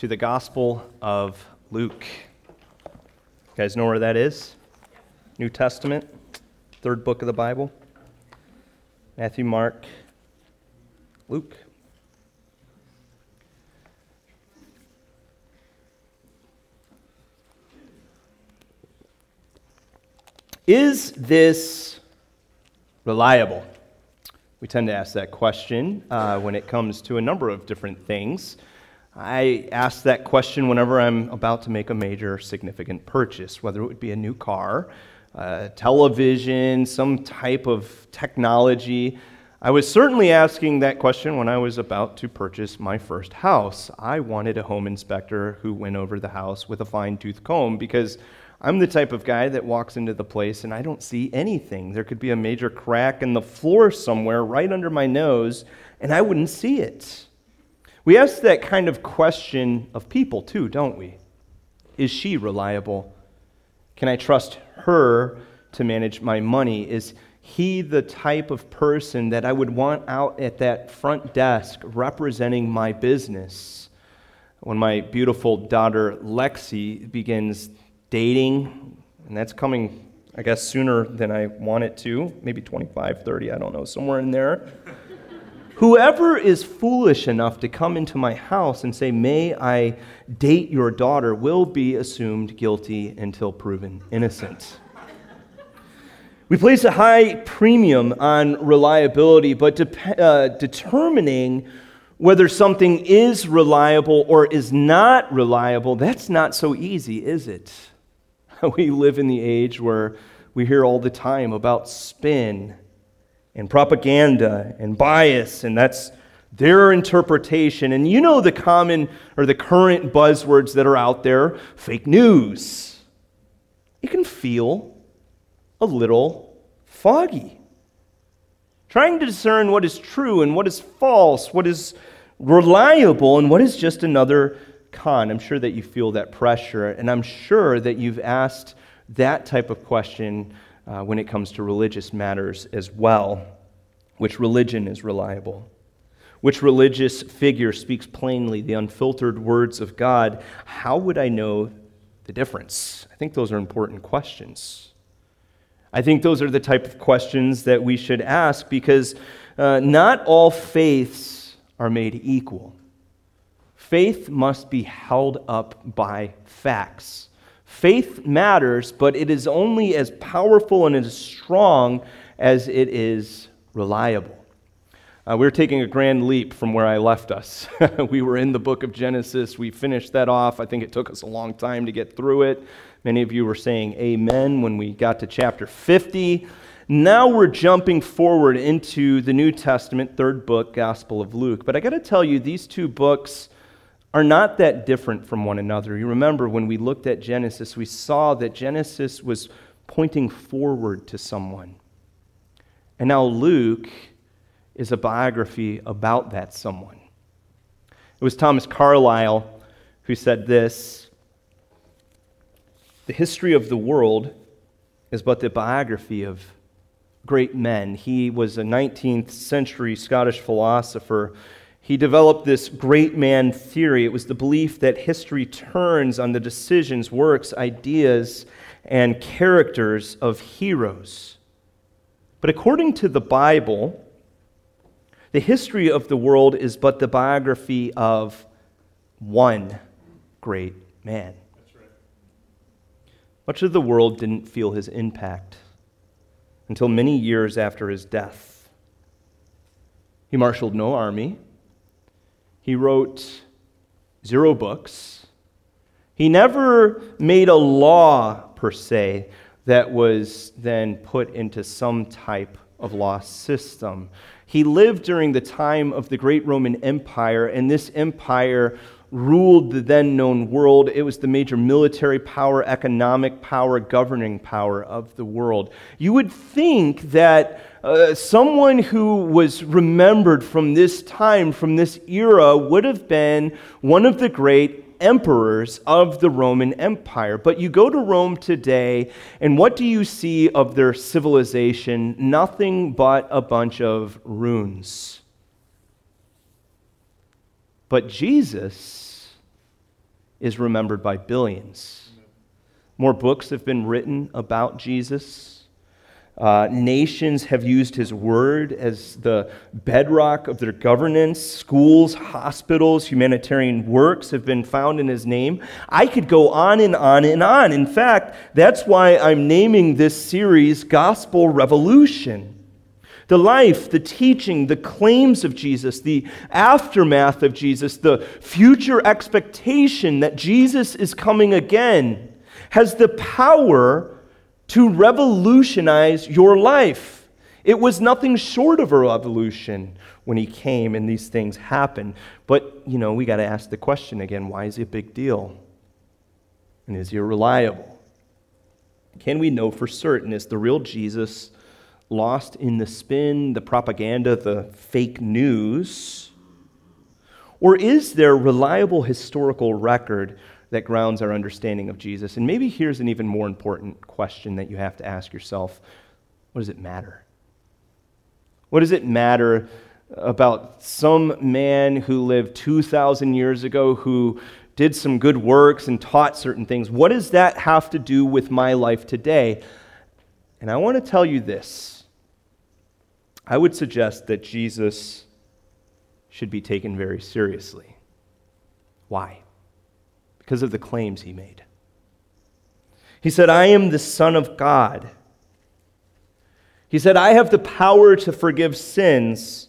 to the Gospel of Luke. You guys know where that is? New Testament, third book of the Bible. Matthew, Mark, Luke. Is this reliable? We tend to ask that question uh, when it comes to a number of different things. I ask that question whenever I'm about to make a major significant purchase, whether it would be a new car, uh, television, some type of technology. I was certainly asking that question when I was about to purchase my first house. I wanted a home inspector who went over the house with a fine tooth comb because I'm the type of guy that walks into the place and I don't see anything. There could be a major crack in the floor somewhere right under my nose, and I wouldn't see it. We ask that kind of question of people too, don't we? Is she reliable? Can I trust her to manage my money? Is he the type of person that I would want out at that front desk representing my business? When my beautiful daughter Lexi begins dating, and that's coming, I guess, sooner than I want it to, maybe 25, 30, I don't know, somewhere in there. Whoever is foolish enough to come into my house and say, May I date your daughter, will be assumed guilty until proven innocent. We place a high premium on reliability, but de- uh, determining whether something is reliable or is not reliable, that's not so easy, is it? we live in the age where we hear all the time about spin and propaganda and bias, and that's their interpretation. And you know the common or the current buzzwords that are out there fake news. It can feel a little foggy. Trying to discern what is true and what is false, what is reliable and what is just another con. I'm sure that you feel that pressure, and I'm sure that you've asked that type of question uh, when it comes to religious matters as well. Which religion is reliable? Which religious figure speaks plainly the unfiltered words of God? How would I know the difference? I think those are important questions. I think those are the type of questions that we should ask because uh, not all faiths are made equal. Faith must be held up by facts. Faith matters, but it is only as powerful and as strong as it is reliable. Uh, we're taking a grand leap from where I left us. we were in the book of Genesis. We finished that off. I think it took us a long time to get through it. Many of you were saying amen when we got to chapter 50. Now we're jumping forward into the New Testament, third book, Gospel of Luke. But I got to tell you, these two books are not that different from one another. You remember when we looked at Genesis, we saw that Genesis was pointing forward to someone. And now Luke is a biography about that someone. It was Thomas Carlyle who said this The history of the world is but the biography of great men. He was a 19th century Scottish philosopher he developed this great man theory. It was the belief that history turns on the decisions, works, ideas, and characters of heroes. But according to the Bible, the history of the world is but the biography of one great man. Right. Much of the world didn't feel his impact until many years after his death. He marshaled no army. He wrote zero books. He never made a law, per se, that was then put into some type of law system. He lived during the time of the great Roman Empire, and this empire ruled the then known world. It was the major military power, economic power, governing power of the world. You would think that uh, someone who was remembered from this time, from this era, would have been one of the great emperors of the Roman Empire. But you go to Rome today, and what do you see of their civilization? Nothing but a bunch of ruins. But Jesus is remembered by billions. More books have been written about Jesus. Uh, nations have used his word as the bedrock of their governance. Schools, hospitals, humanitarian works have been found in his name. I could go on and on and on. In fact, that's why I'm naming this series Gospel Revolution. The life, the teaching, the claims of Jesus, the aftermath of Jesus, the future expectation that Jesus is coming again has the power to revolutionize your life. It was nothing short of a revolution when he came and these things happened. But, you know, we got to ask the question again why is he a big deal? And is he reliable? Can we know for certain is the real Jesus lost in the spin, the propaganda, the fake news? Or is there reliable historical record that grounds our understanding of Jesus. And maybe here's an even more important question that you have to ask yourself what does it matter? What does it matter about some man who lived 2,000 years ago who did some good works and taught certain things? What does that have to do with my life today? And I want to tell you this I would suggest that Jesus should be taken very seriously. Why? because of the claims he made. He said, I am the Son of God. He said, I have the power to forgive sins.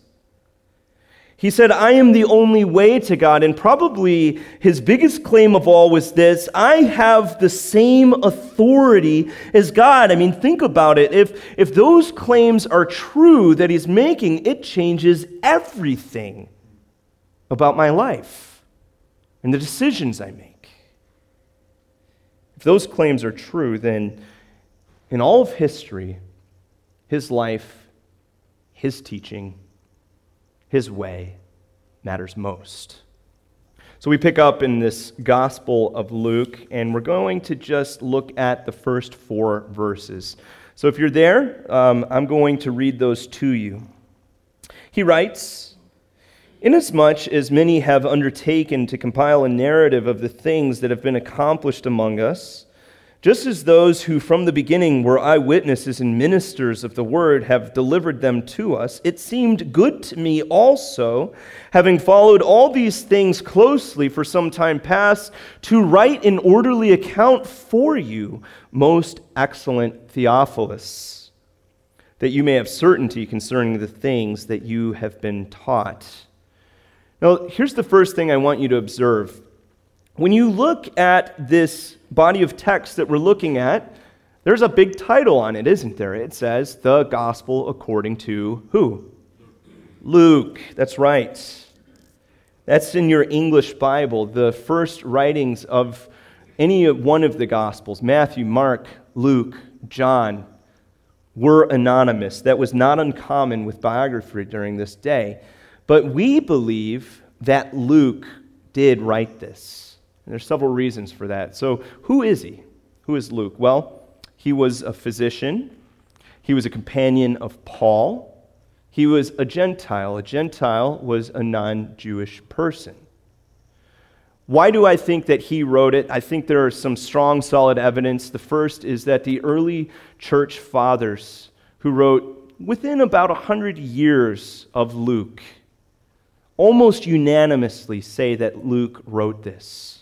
He said, I am the only way to God. And probably his biggest claim of all was this I have the same authority as God. I mean, think about it. If, if those claims are true that he's making, it changes everything about my life and the decisions I make. If those claims are true, then in all of history, his life, his teaching, his way matters most. So we pick up in this Gospel of Luke, and we're going to just look at the first four verses. So if you're there, um, I'm going to read those to you. He writes, Inasmuch as many have undertaken to compile a narrative of the things that have been accomplished among us, just as those who from the beginning were eyewitnesses and ministers of the word have delivered them to us, it seemed good to me also, having followed all these things closely for some time past, to write an orderly account for you, most excellent Theophilus, that you may have certainty concerning the things that you have been taught now, here's the first thing I want you to observe. When you look at this body of text that we're looking at, there's a big title on it, isn't there? It says, The Gospel according to who? Luke. That's right. That's in your English Bible, the first writings of any one of the Gospels Matthew, Mark, Luke, John were anonymous. That was not uncommon with biography during this day. But we believe that Luke did write this. And there's several reasons for that. So, who is he? Who is Luke? Well, he was a physician, he was a companion of Paul, he was a Gentile. A Gentile was a non Jewish person. Why do I think that he wrote it? I think there is some strong, solid evidence. The first is that the early church fathers who wrote within about 100 years of Luke, almost unanimously say that Luke wrote this.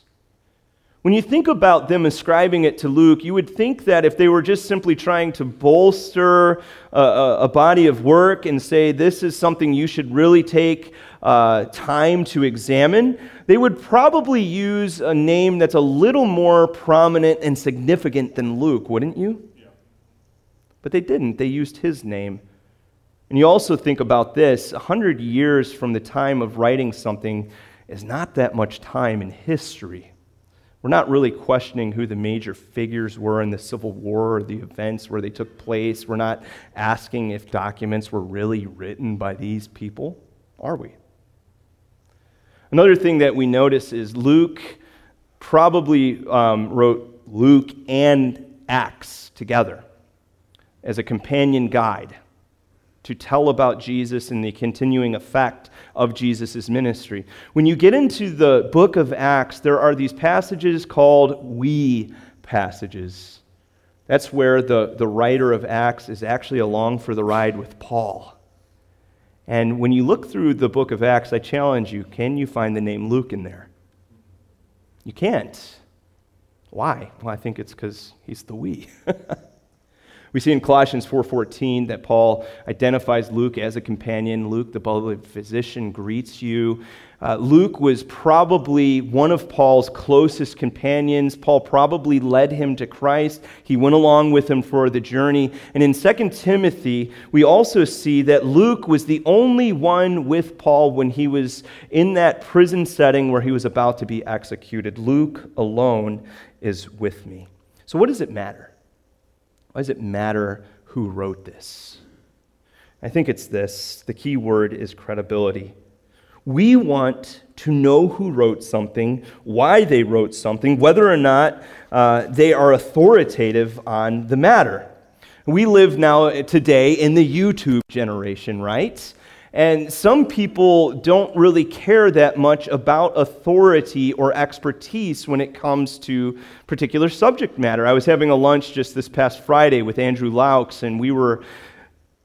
When you think about them ascribing it to Luke, you would think that if they were just simply trying to bolster a, a, a body of work and say this is something you should really take uh, time to examine, they would probably use a name that's a little more prominent and significant than Luke, wouldn't you? Yeah. But they didn't. They used his name. And you also think about this 100 years from the time of writing something is not that much time in history. We're not really questioning who the major figures were in the Civil War or the events where they took place. We're not asking if documents were really written by these people, are we? Another thing that we notice is Luke probably um, wrote Luke and Acts together as a companion guide to tell about Jesus and the continuing effect of Jesus' ministry. When you get into the book of Acts, there are these passages called we passages. That's where the, the writer of Acts is actually along for the ride with Paul. And when you look through the book of Acts, I challenge you can you find the name Luke in there? You can't. Why? Well, I think it's because he's the we. we see in Colossians 4:14 that Paul identifies Luke as a companion. Luke, the beloved physician, greets you. Uh, Luke was probably one of Paul's closest companions. Paul probably led him to Christ. He went along with him for the journey. And in 2 Timothy, we also see that Luke was the only one with Paul when he was in that prison setting where he was about to be executed. Luke alone is with me. So, what does it matter? Why does it matter who wrote this? I think it's this the key word is credibility. We want to know who wrote something, why they wrote something, whether or not uh, they are authoritative on the matter. We live now today in the YouTube generation, right? And some people don't really care that much about authority or expertise when it comes to particular subject matter. I was having a lunch just this past Friday with Andrew Laux, and we were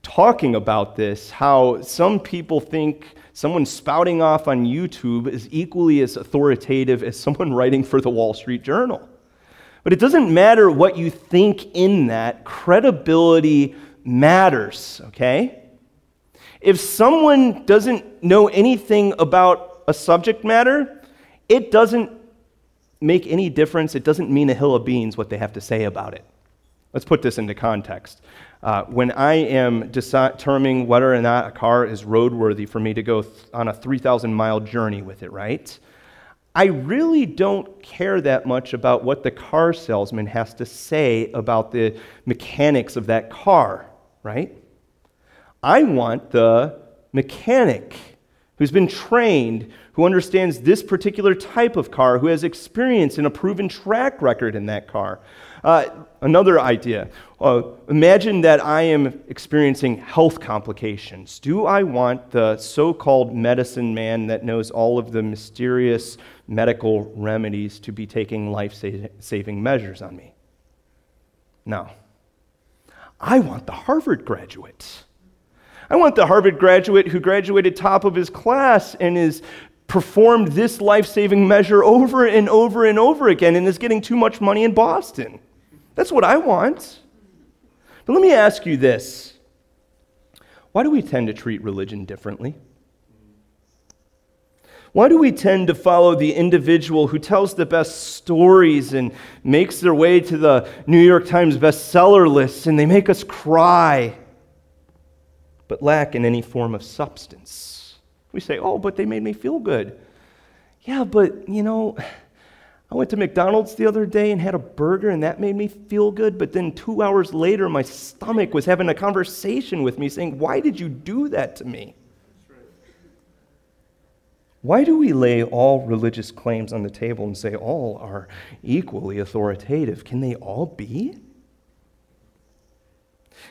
talking about this how some people think someone spouting off on YouTube is equally as authoritative as someone writing for the Wall Street Journal. But it doesn't matter what you think in that, credibility matters, okay? If someone doesn't know anything about a subject matter, it doesn't make any difference. It doesn't mean a hill of beans what they have to say about it. Let's put this into context. Uh, when I am determining whether or not a car is roadworthy for me to go th- on a 3,000 mile journey with it, right? I really don't care that much about what the car salesman has to say about the mechanics of that car, right? I want the mechanic who's been trained, who understands this particular type of car, who has experience and a proven track record in that car. Uh, another idea uh, imagine that I am experiencing health complications. Do I want the so called medicine man that knows all of the mysterious medical remedies to be taking life saving measures on me? No. I want the Harvard graduate. I want the Harvard graduate who graduated top of his class and is performed this life saving measure over and over and over again and is getting too much money in Boston. That's what I want. But let me ask you this why do we tend to treat religion differently? Why do we tend to follow the individual who tells the best stories and makes their way to the New York Times bestseller lists and they make us cry, but lack in any form of substance? We say, oh, but they made me feel good. Yeah, but, you know, I went to McDonald's the other day and had a burger, and that made me feel good. But then two hours later, my stomach was having a conversation with me saying, Why did you do that to me? Why do we lay all religious claims on the table and say all are equally authoritative? Can they all be?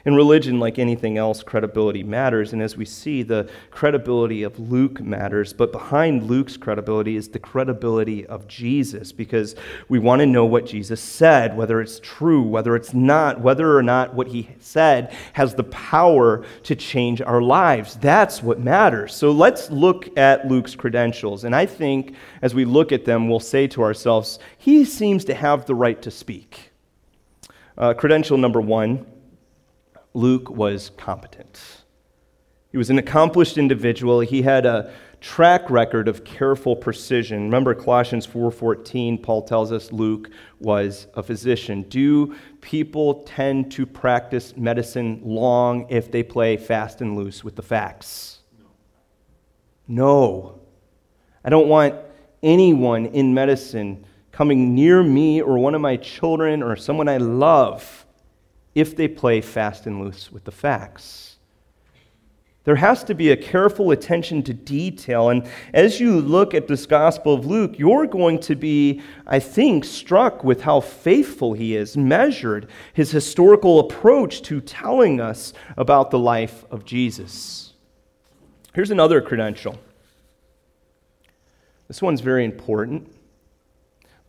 In religion, like anything else, credibility matters. And as we see, the credibility of Luke matters. But behind Luke's credibility is the credibility of Jesus because we want to know what Jesus said, whether it's true, whether it's not, whether or not what he said has the power to change our lives. That's what matters. So let's look at Luke's credentials. And I think as we look at them, we'll say to ourselves, he seems to have the right to speak. Uh, credential number one Luke was competent. He was an accomplished individual. He had a track record of careful precision. Remember Colossians 4:14, Paul tells us Luke was a physician. Do people tend to practice medicine long if they play fast and loose with the facts? No. I don't want anyone in medicine coming near me or one of my children or someone I love if they play fast and loose with the facts. There has to be a careful attention to detail. And as you look at this Gospel of Luke, you're going to be, I think, struck with how faithful he is, measured his historical approach to telling us about the life of Jesus. Here's another credential. This one's very important.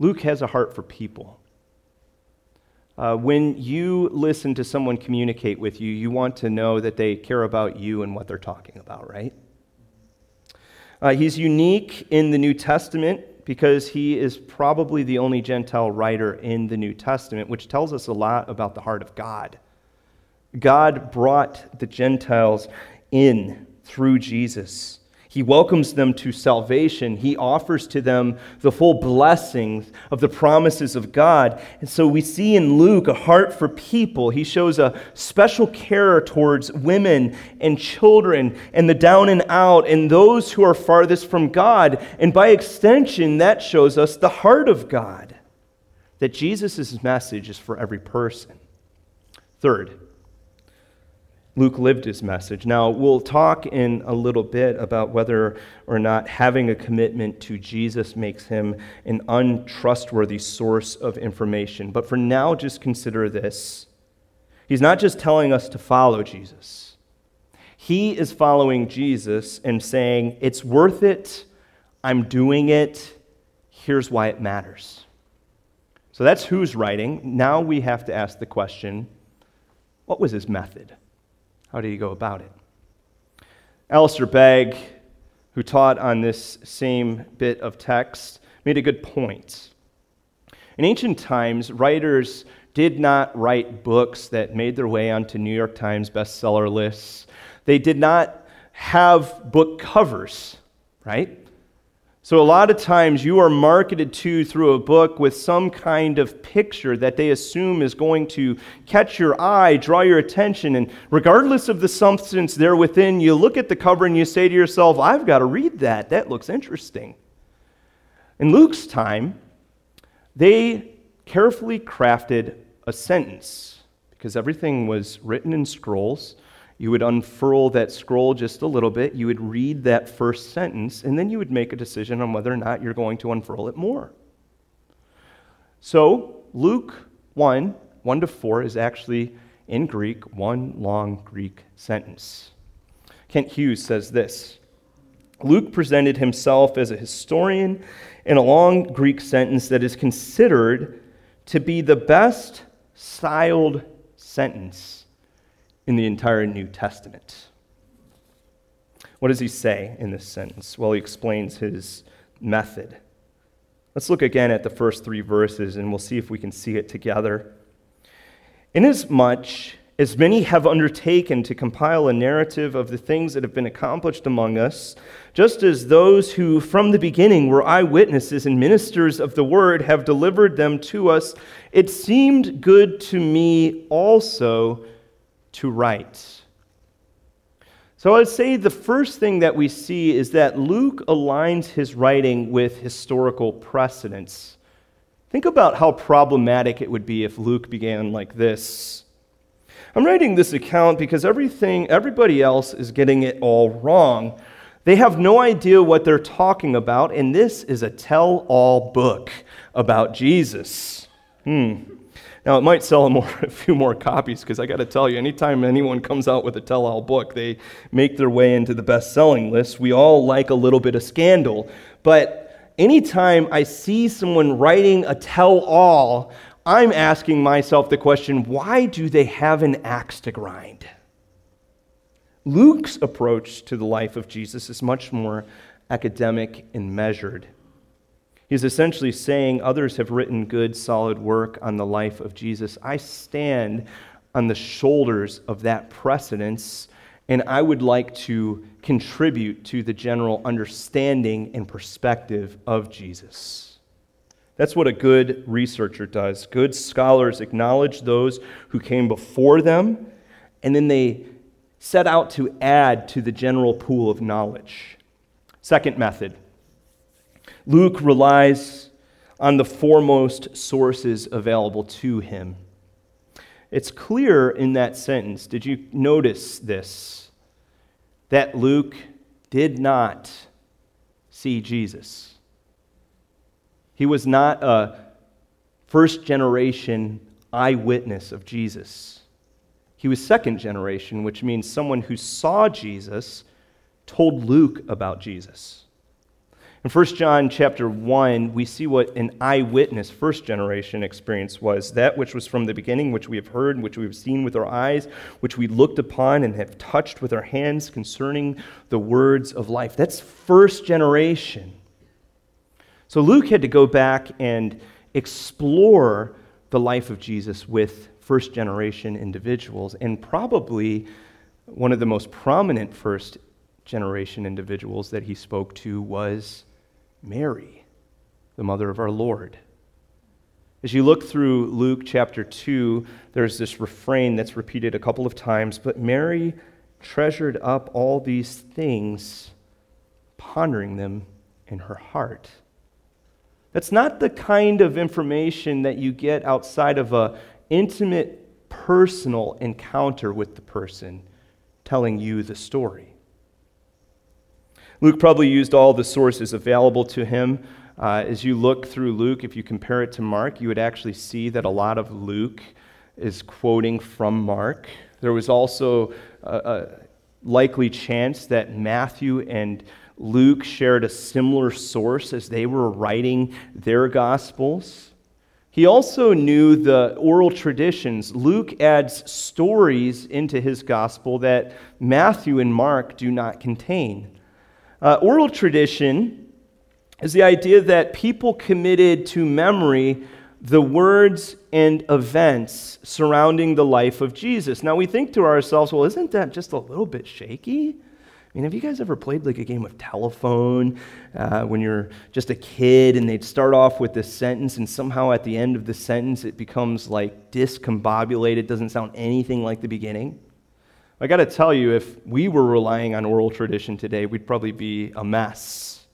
Luke has a heart for people. Uh, when you listen to someone communicate with you, you want to know that they care about you and what they're talking about, right? Uh, he's unique in the New Testament because he is probably the only Gentile writer in the New Testament, which tells us a lot about the heart of God. God brought the Gentiles in through Jesus. He welcomes them to salvation. He offers to them the full blessings of the promises of God. And so we see in Luke a heart for people. He shows a special care towards women and children and the down and out and those who are farthest from God. And by extension, that shows us the heart of God, that Jesus' message is for every person. Third, Luke lived his message. Now, we'll talk in a little bit about whether or not having a commitment to Jesus makes him an untrustworthy source of information. But for now, just consider this. He's not just telling us to follow Jesus, he is following Jesus and saying, It's worth it. I'm doing it. Here's why it matters. So that's who's writing. Now we have to ask the question what was his method? How do you go about it? Alistair Begg, who taught on this same bit of text, made a good point. In ancient times, writers did not write books that made their way onto New York Times bestseller lists. They did not have book covers, right? So, a lot of times you are marketed to through a book with some kind of picture that they assume is going to catch your eye, draw your attention, and regardless of the substance there within, you look at the cover and you say to yourself, I've got to read that. That looks interesting. In Luke's time, they carefully crafted a sentence because everything was written in scrolls you would unfurl that scroll just a little bit, you would read that first sentence, and then you would make a decision on whether or not you're going to unfurl it more. So, Luke 1 1 to 4 is actually in Greek one long Greek sentence. Kent Hughes says this Luke presented himself as a historian in a long Greek sentence that is considered to be the best styled sentence in the entire New Testament. What does he say in this sentence? Well, he explains his method. Let's look again at the first three verses and we'll see if we can see it together. Inasmuch as many have undertaken to compile a narrative of the things that have been accomplished among us, just as those who from the beginning were eyewitnesses and ministers of the word have delivered them to us, it seemed good to me also to write. So I'd say the first thing that we see is that Luke aligns his writing with historical precedents. Think about how problematic it would be if Luke began like this. I'm writing this account because everything everybody else is getting it all wrong. They have no idea what they're talking about, and this is a tell all book about Jesus. Hmm. Now, it might sell a, more, a few more copies because I got to tell you, anytime anyone comes out with a tell all book, they make their way into the best selling list. We all like a little bit of scandal. But anytime I see someone writing a tell all, I'm asking myself the question why do they have an axe to grind? Luke's approach to the life of Jesus is much more academic and measured. He's essentially saying, Others have written good, solid work on the life of Jesus. I stand on the shoulders of that precedence, and I would like to contribute to the general understanding and perspective of Jesus. That's what a good researcher does. Good scholars acknowledge those who came before them, and then they set out to add to the general pool of knowledge. Second method Luke relies on the foremost sources available to him. It's clear in that sentence, did you notice this? that Luke did not see Jesus. He was not a first generation eyewitness of Jesus. He was second generation, which means someone who saw Jesus told Luke about Jesus. In 1 John chapter 1, we see what an eyewitness first generation experience was. That which was from the beginning, which we have heard, which we have seen with our eyes, which we looked upon and have touched with our hands concerning the words of life. That's first generation. So Luke had to go back and explore the life of Jesus with first generation individuals, and probably one of the most prominent first generation individuals that he spoke to was Mary, the mother of our Lord. As you look through Luke chapter 2, there's this refrain that's repeated a couple of times, but Mary treasured up all these things, pondering them in her heart. That's not the kind of information that you get outside of an intimate, personal encounter with the person telling you the story. Luke probably used all the sources available to him. Uh, as you look through Luke, if you compare it to Mark, you would actually see that a lot of Luke is quoting from Mark. There was also a, a likely chance that Matthew and Luke shared a similar source as they were writing their gospels. He also knew the oral traditions. Luke adds stories into his gospel that Matthew and Mark do not contain. Uh, oral tradition is the idea that people committed to memory the words and events surrounding the life of Jesus. Now we think to ourselves, well, isn't that just a little bit shaky? I mean, have you guys ever played like a game of telephone uh, when you're just a kid and they'd start off with this sentence and somehow at the end of the sentence it becomes like discombobulated, doesn't sound anything like the beginning? I got to tell you, if we were relying on oral tradition today, we'd probably be a mess.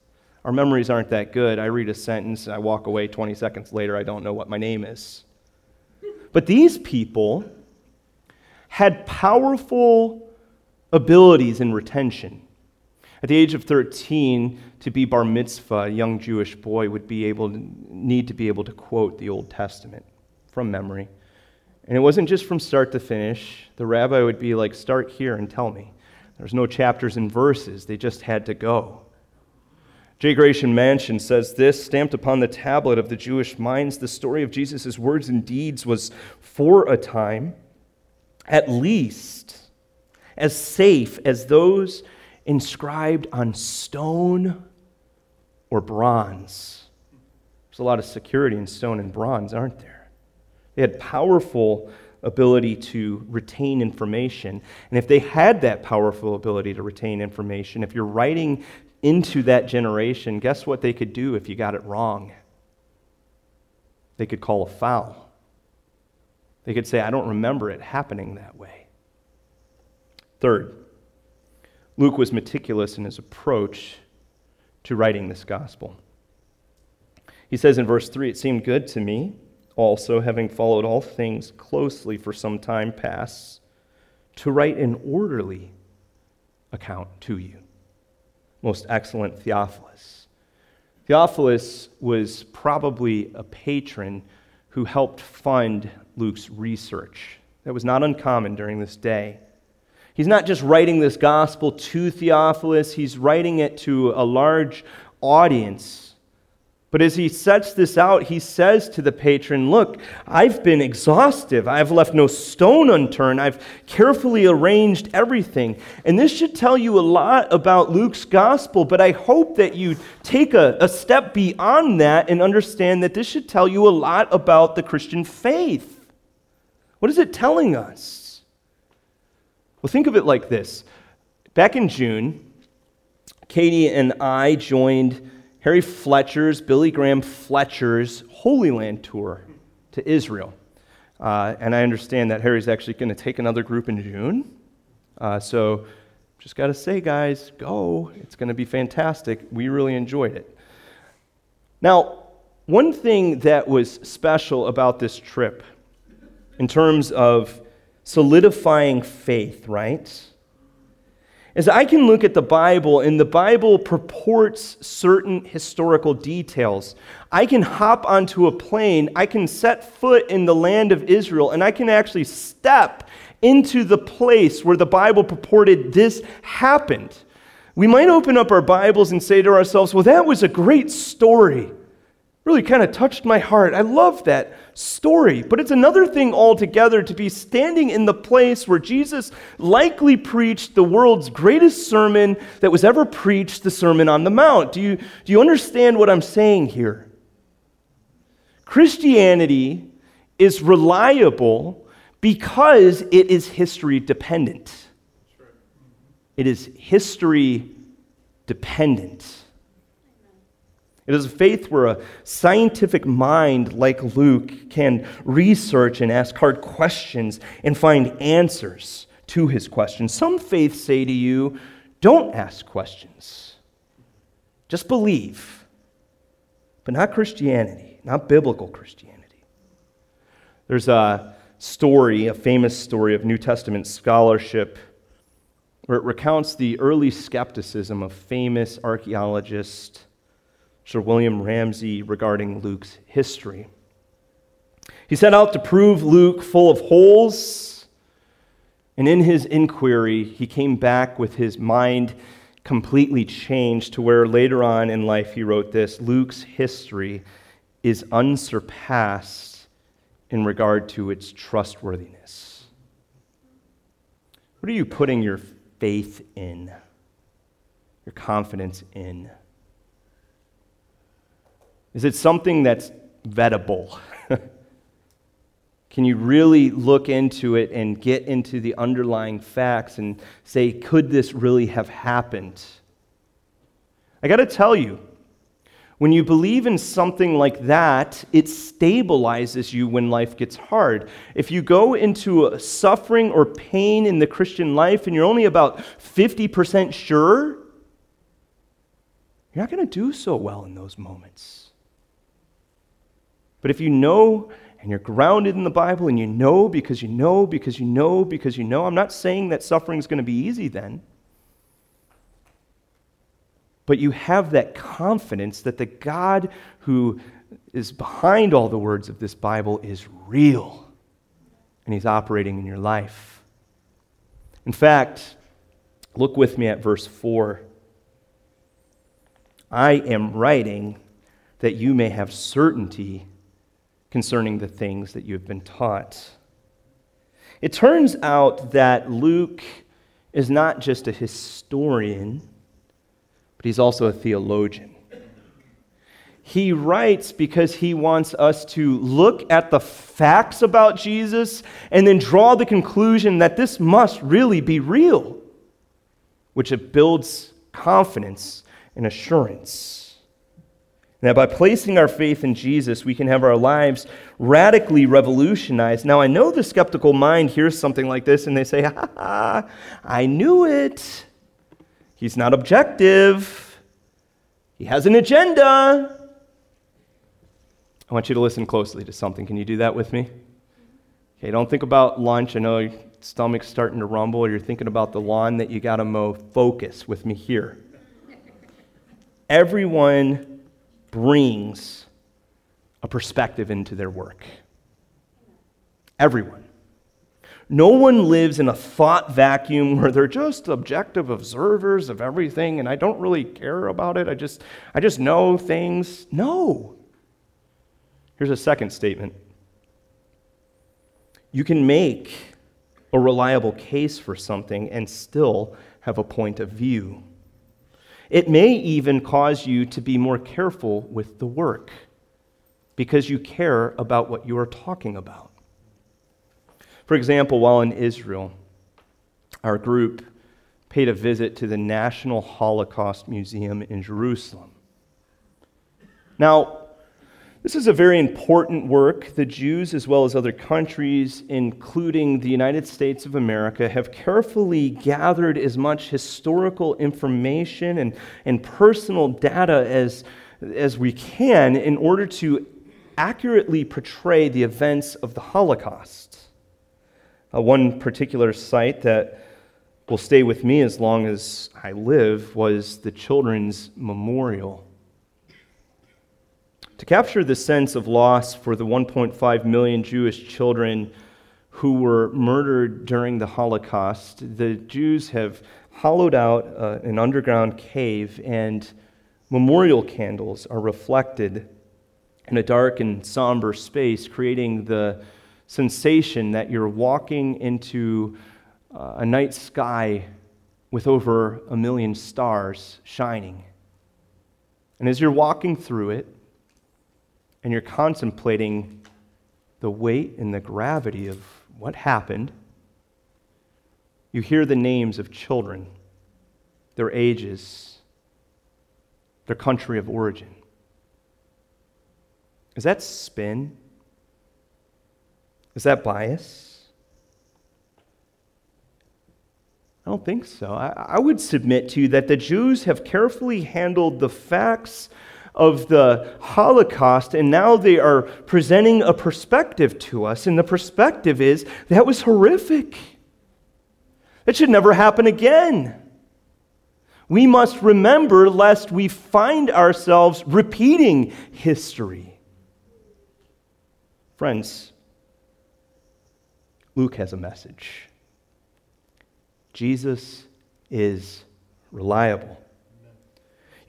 Our memories aren't that good. I read a sentence, and I walk away 20 seconds later, I don't know what my name is. But these people had powerful abilities in retention. At the age of 13, to be bar mitzvah, a young Jewish boy would be able to, need to be able to quote the Old Testament from memory. And it wasn't just from start to finish. The rabbi would be like, start here and tell me. There's no chapters and verses, they just had to go. J. Gratian Mansion says this stamped upon the tablet of the Jewish minds, the story of Jesus' words and deeds was for a time, at least, as safe as those inscribed on stone or bronze. There's a lot of security in stone and bronze, aren't there? They had powerful ability to retain information. And if they had that powerful ability to retain information, if you're writing into that generation, guess what they could do if you got it wrong? They could call a foul. They could say, I don't remember it happening that way. Third, Luke was meticulous in his approach to writing this gospel. He says in verse 3 It seemed good to me also, having followed all things closely for some time past, to write an orderly account to you. Most excellent Theophilus. Theophilus was probably a patron who helped fund Luke's research. That was not uncommon during this day. He's not just writing this gospel to Theophilus, he's writing it to a large audience but as he sets this out, he says to the patron, Look, I've been exhaustive. I've left no stone unturned. I've carefully arranged everything. And this should tell you a lot about Luke's gospel, but I hope that you take a, a step beyond that and understand that this should tell you a lot about the Christian faith. What is it telling us? Well, think of it like this. Back in June, Katie and I joined Harry Fletcher's, Billy Graham Fletcher's Holy Land tour to Israel. Uh, and I understand that Harry's actually going to take another group in June. Uh, so just got to say, guys, go. It's going to be fantastic. We really enjoyed it. Now, one thing that was special about this trip, in terms of solidifying faith, right, is I can look at the Bible and the Bible purports certain historical details. I can hop onto a plane, I can set foot in the land of Israel, and I can actually step into the place where the Bible purported this happened. We might open up our Bibles and say to ourselves, well, that was a great story really kind of touched my heart. I love that story. But it's another thing altogether to be standing in the place where Jesus likely preached the world's greatest sermon that was ever preached, the Sermon on the Mount. Do you, do you understand what I'm saying here? Christianity is reliable because it is history dependent. It is history dependent. It is a faith where a scientific mind like Luke can research and ask hard questions and find answers to his questions. Some faiths say to you, don't ask questions, just believe. But not Christianity, not biblical Christianity. There's a story, a famous story of New Testament scholarship, where it recounts the early skepticism of famous archaeologist Sir William Ramsay regarding Luke's history. He set out to prove Luke full of holes, and in his inquiry, he came back with his mind completely changed to where later on in life he wrote this Luke's history is unsurpassed in regard to its trustworthiness. What are you putting your faith in, your confidence in? Is it something that's vettable? Can you really look into it and get into the underlying facts and say, could this really have happened? I got to tell you, when you believe in something like that, it stabilizes you when life gets hard. If you go into suffering or pain in the Christian life and you're only about 50% sure, you're not going to do so well in those moments. But if you know and you're grounded in the Bible and you know because you know because you know because you know, I'm not saying that suffering is going to be easy then. But you have that confidence that the God who is behind all the words of this Bible is real and he's operating in your life. In fact, look with me at verse 4. I am writing that you may have certainty concerning the things that you have been taught. It turns out that Luke is not just a historian, but he's also a theologian. He writes because he wants us to look at the facts about Jesus and then draw the conclusion that this must really be real, which it builds confidence and assurance. That by placing our faith in Jesus, we can have our lives radically revolutionized. Now, I know the skeptical mind hears something like this and they say, ha ha, I knew it. He's not objective, he has an agenda. I want you to listen closely to something. Can you do that with me? Okay, don't think about lunch. I know your stomach's starting to rumble, you're thinking about the lawn that you got to mow. Focus with me here. Everyone brings a perspective into their work. Everyone. No one lives in a thought vacuum where they're just objective observers of everything and I don't really care about it. I just, I just know things. No. Here's a second statement you can make a reliable case for something and still have a point of view. It may even cause you to be more careful with the work because you care about what you are talking about. For example, while in Israel, our group paid a visit to the National Holocaust Museum in Jerusalem. Now, this is a very important work. The Jews, as well as other countries, including the United States of America, have carefully gathered as much historical information and, and personal data as, as we can in order to accurately portray the events of the Holocaust. Uh, one particular site that will stay with me as long as I live was the children's memorial. To capture the sense of loss for the 1.5 million Jewish children who were murdered during the Holocaust, the Jews have hollowed out uh, an underground cave, and memorial candles are reflected in a dark and somber space, creating the sensation that you're walking into uh, a night sky with over a million stars shining. And as you're walking through it and you're contemplating the weight and the gravity of what happened, you hear the names of children, their ages, their country of origin. Is that spin? Is that bias? I don't think so. I, I, would submit to you that the Jews have carefully handled the facts of the Holocaust, and now they are presenting a perspective to us. And the perspective is that was horrific. That should never happen again. We must remember lest we find ourselves repeating history. Friends, Luke has a message. Jesus is reliable.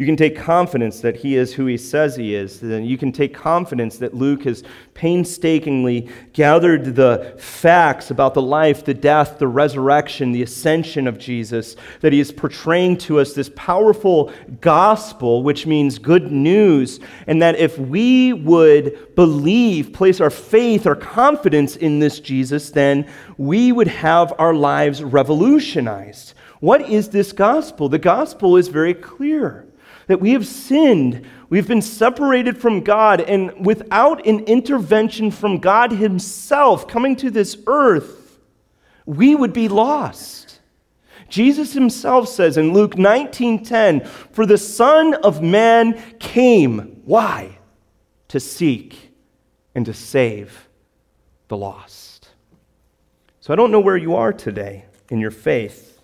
You can take confidence that he is who he says he is. Then you can take confidence that Luke has painstakingly gathered the facts about the life, the death, the resurrection, the ascension of Jesus, that he is portraying to us this powerful gospel, which means good news, and that if we would believe, place our faith, our confidence in this Jesus, then we would have our lives revolutionized. What is this gospel? The gospel is very clear that we have sinned. We've been separated from God, and without an intervention from God Himself coming to this earth, we would be lost. Jesus himself says in Luke 19:10, "For the Son of Man came, why? To seek and to save the lost." So I don't know where you are today in your faith.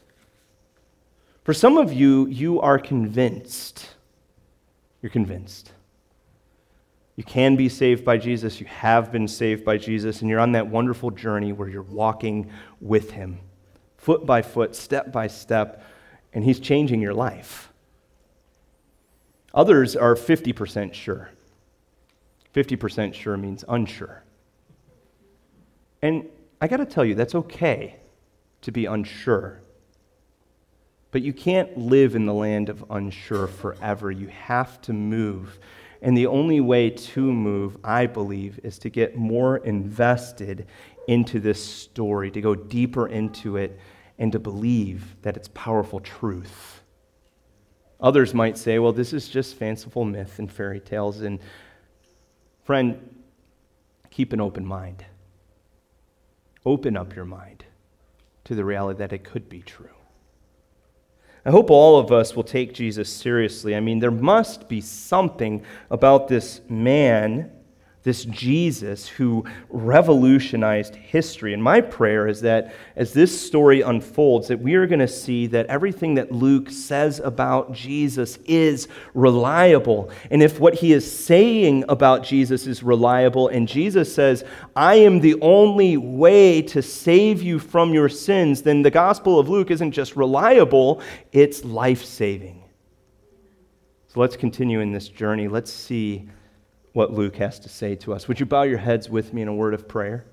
For some of you, you are convinced you're convinced. You can be saved by Jesus. You have been saved by Jesus. And you're on that wonderful journey where you're walking with Him, foot by foot, step by step, and He's changing your life. Others are 50% sure. 50% sure means unsure. And I got to tell you, that's okay to be unsure. But you can't live in the land of unsure forever. You have to move. And the only way to move, I believe, is to get more invested into this story, to go deeper into it, and to believe that it's powerful truth. Others might say, well, this is just fanciful myth and fairy tales. And friend, keep an open mind. Open up your mind to the reality that it could be true. I hope all of us will take Jesus seriously. I mean, there must be something about this man this Jesus who revolutionized history. And my prayer is that as this story unfolds, that we are going to see that everything that Luke says about Jesus is reliable. And if what he is saying about Jesus is reliable, and Jesus says, I am the only way to save you from your sins, then the Gospel of Luke isn't just reliable, it's life saving. So let's continue in this journey. Let's see what Luke has to say to us. Would you bow your heads with me in a word of prayer?